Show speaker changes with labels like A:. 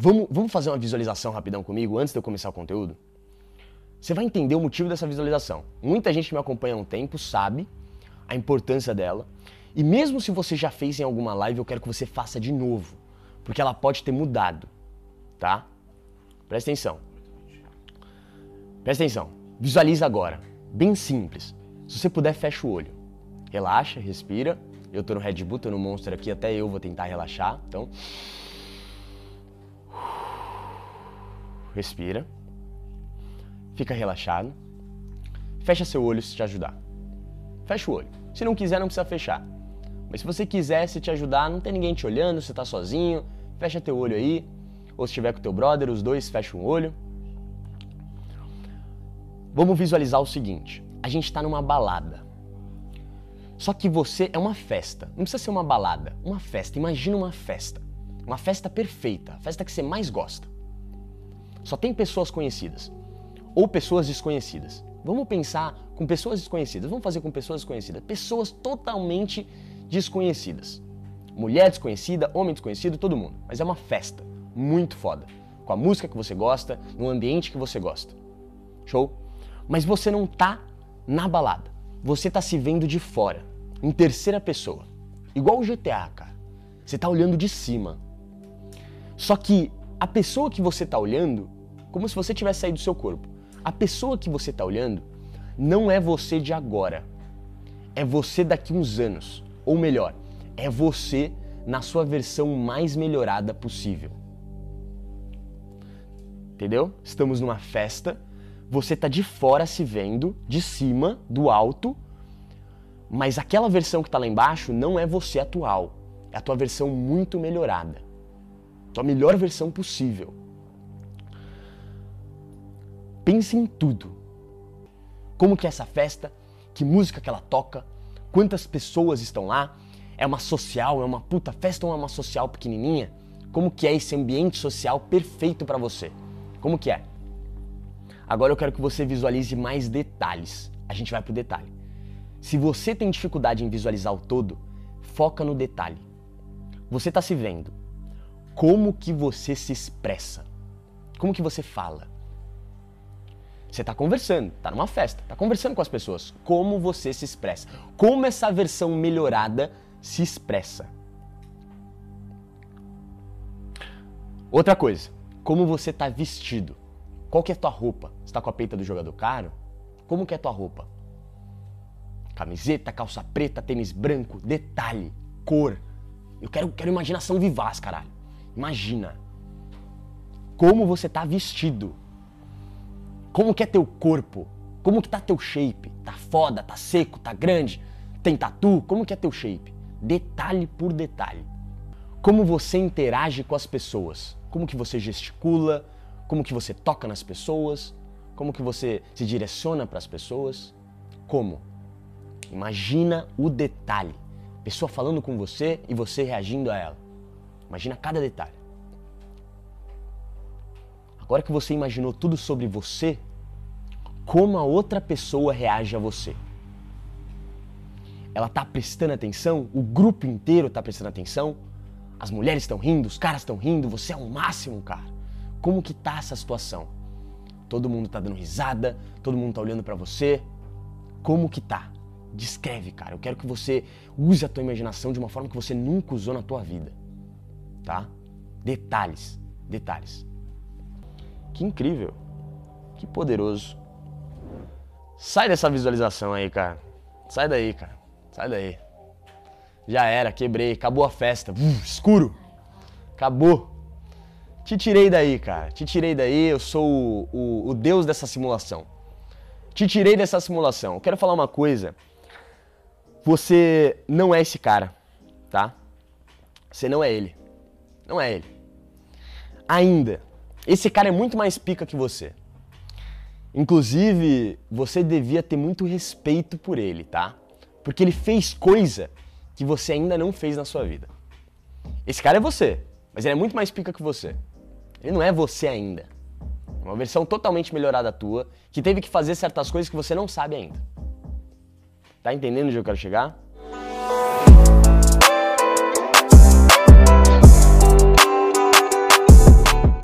A: Vamos, vamos fazer uma visualização rapidão comigo antes de eu começar o conteúdo? Você vai entender o motivo dessa visualização. Muita gente que me acompanha há um tempo sabe a importância dela. E mesmo se você já fez em alguma live, eu quero que você faça de novo, porque ela pode ter mudado, tá? Presta atenção. Presta atenção. Visualiza agora. Bem simples. Se você puder, fecha o olho. Relaxa, respira. Eu tô no Red Bull, tô no Monster aqui, até eu vou tentar relaxar. Então. Respira. Fica relaxado. Fecha seu olho se te ajudar. Fecha o olho. Se não quiser, não precisa fechar. Mas se você quiser, se te ajudar, não tem ninguém te olhando, você tá sozinho, fecha teu olho aí. Ou se estiver com teu brother, os dois fecham o olho. Vamos visualizar o seguinte: a gente está numa balada. Só que você é uma festa. Não precisa ser uma balada, uma festa. Imagina uma festa. Uma festa perfeita, a festa que você mais gosta. Só tem pessoas conhecidas ou pessoas desconhecidas. Vamos pensar com pessoas desconhecidas. Vamos fazer com pessoas desconhecidas. Pessoas totalmente desconhecidas. Mulher desconhecida, homem desconhecido, todo mundo. Mas é uma festa muito foda. Com a música que você gosta, no ambiente que você gosta. Show? Mas você não tá na balada. Você tá se vendo de fora, em terceira pessoa. Igual o GTA, cara. Você tá olhando de cima. Só que a pessoa que você tá olhando, como se você tivesse saído do seu corpo. A pessoa que você tá olhando não é você de agora. É você daqui uns anos. Ou melhor, é você na sua versão mais melhorada possível. Entendeu? Estamos numa festa, você tá de fora se vendo, de cima, do alto, mas aquela versão que tá lá embaixo não é você atual. É a tua versão muito melhorada. Tua melhor versão possível. Pense em tudo. Como que é essa festa? Que música que ela toca? Quantas pessoas estão lá? É uma social, é uma puta festa ou é uma social pequenininha? Como que é esse ambiente social perfeito para você? Como que é? Agora eu quero que você visualize mais detalhes. A gente vai pro detalhe. Se você tem dificuldade em visualizar o todo, foca no detalhe. Você está se vendo. Como que você se expressa? Como que você fala? Você está conversando, está numa festa, está conversando com as pessoas. Como você se expressa? Como essa versão melhorada se expressa? Outra coisa, como você está vestido? Qual que é a tua roupa? Você tá com a peita do jogador caro? Como que é a tua roupa? Camiseta, calça preta, tênis branco, detalhe, cor. Eu quero, quero imaginação vivaz, caralho. Imagina. Como você tá vestido. Como que é teu corpo? Como que tá teu shape? Tá foda, tá seco, tá grande? Tem tatu? Como que é teu shape? Detalhe por detalhe. Como você interage com as pessoas? Como que você gesticula? Como que você toca nas pessoas? Como que você se direciona para as pessoas? Como? Imagina o detalhe. Pessoa falando com você e você reagindo a ela. Imagina cada detalhe. Agora que você imaginou tudo sobre você, como a outra pessoa reage a você? Ela tá prestando atenção? O grupo inteiro tá prestando atenção? As mulheres estão rindo, os caras estão rindo, você é o máximo, cara. Como que tá essa situação? Todo mundo tá dando risada, todo mundo tá olhando para você. Como que tá? Descreve, cara. Eu quero que você use a tua imaginação de uma forma que você nunca usou na tua vida. Tá? Detalhes, detalhes. Que incrível. Que poderoso. Sai dessa visualização aí, cara. Sai daí, cara. Sai daí. Já era, quebrei, acabou a festa. Uf, escuro. Acabou. Te tirei daí, cara. Te tirei daí, eu sou o, o, o deus dessa simulação. Te tirei dessa simulação. Eu quero falar uma coisa. Você não é esse cara, tá? Você não é ele. Não é ele. Ainda. Esse cara é muito mais pica que você. Inclusive, você devia ter muito respeito por ele, tá? Porque ele fez coisa que você ainda não fez na sua vida. Esse cara é você, mas ele é muito mais pica que você. Ele não é você ainda. É uma versão totalmente melhorada tua, que teve que fazer certas coisas que você não sabe ainda. Tá entendendo onde eu quero chegar?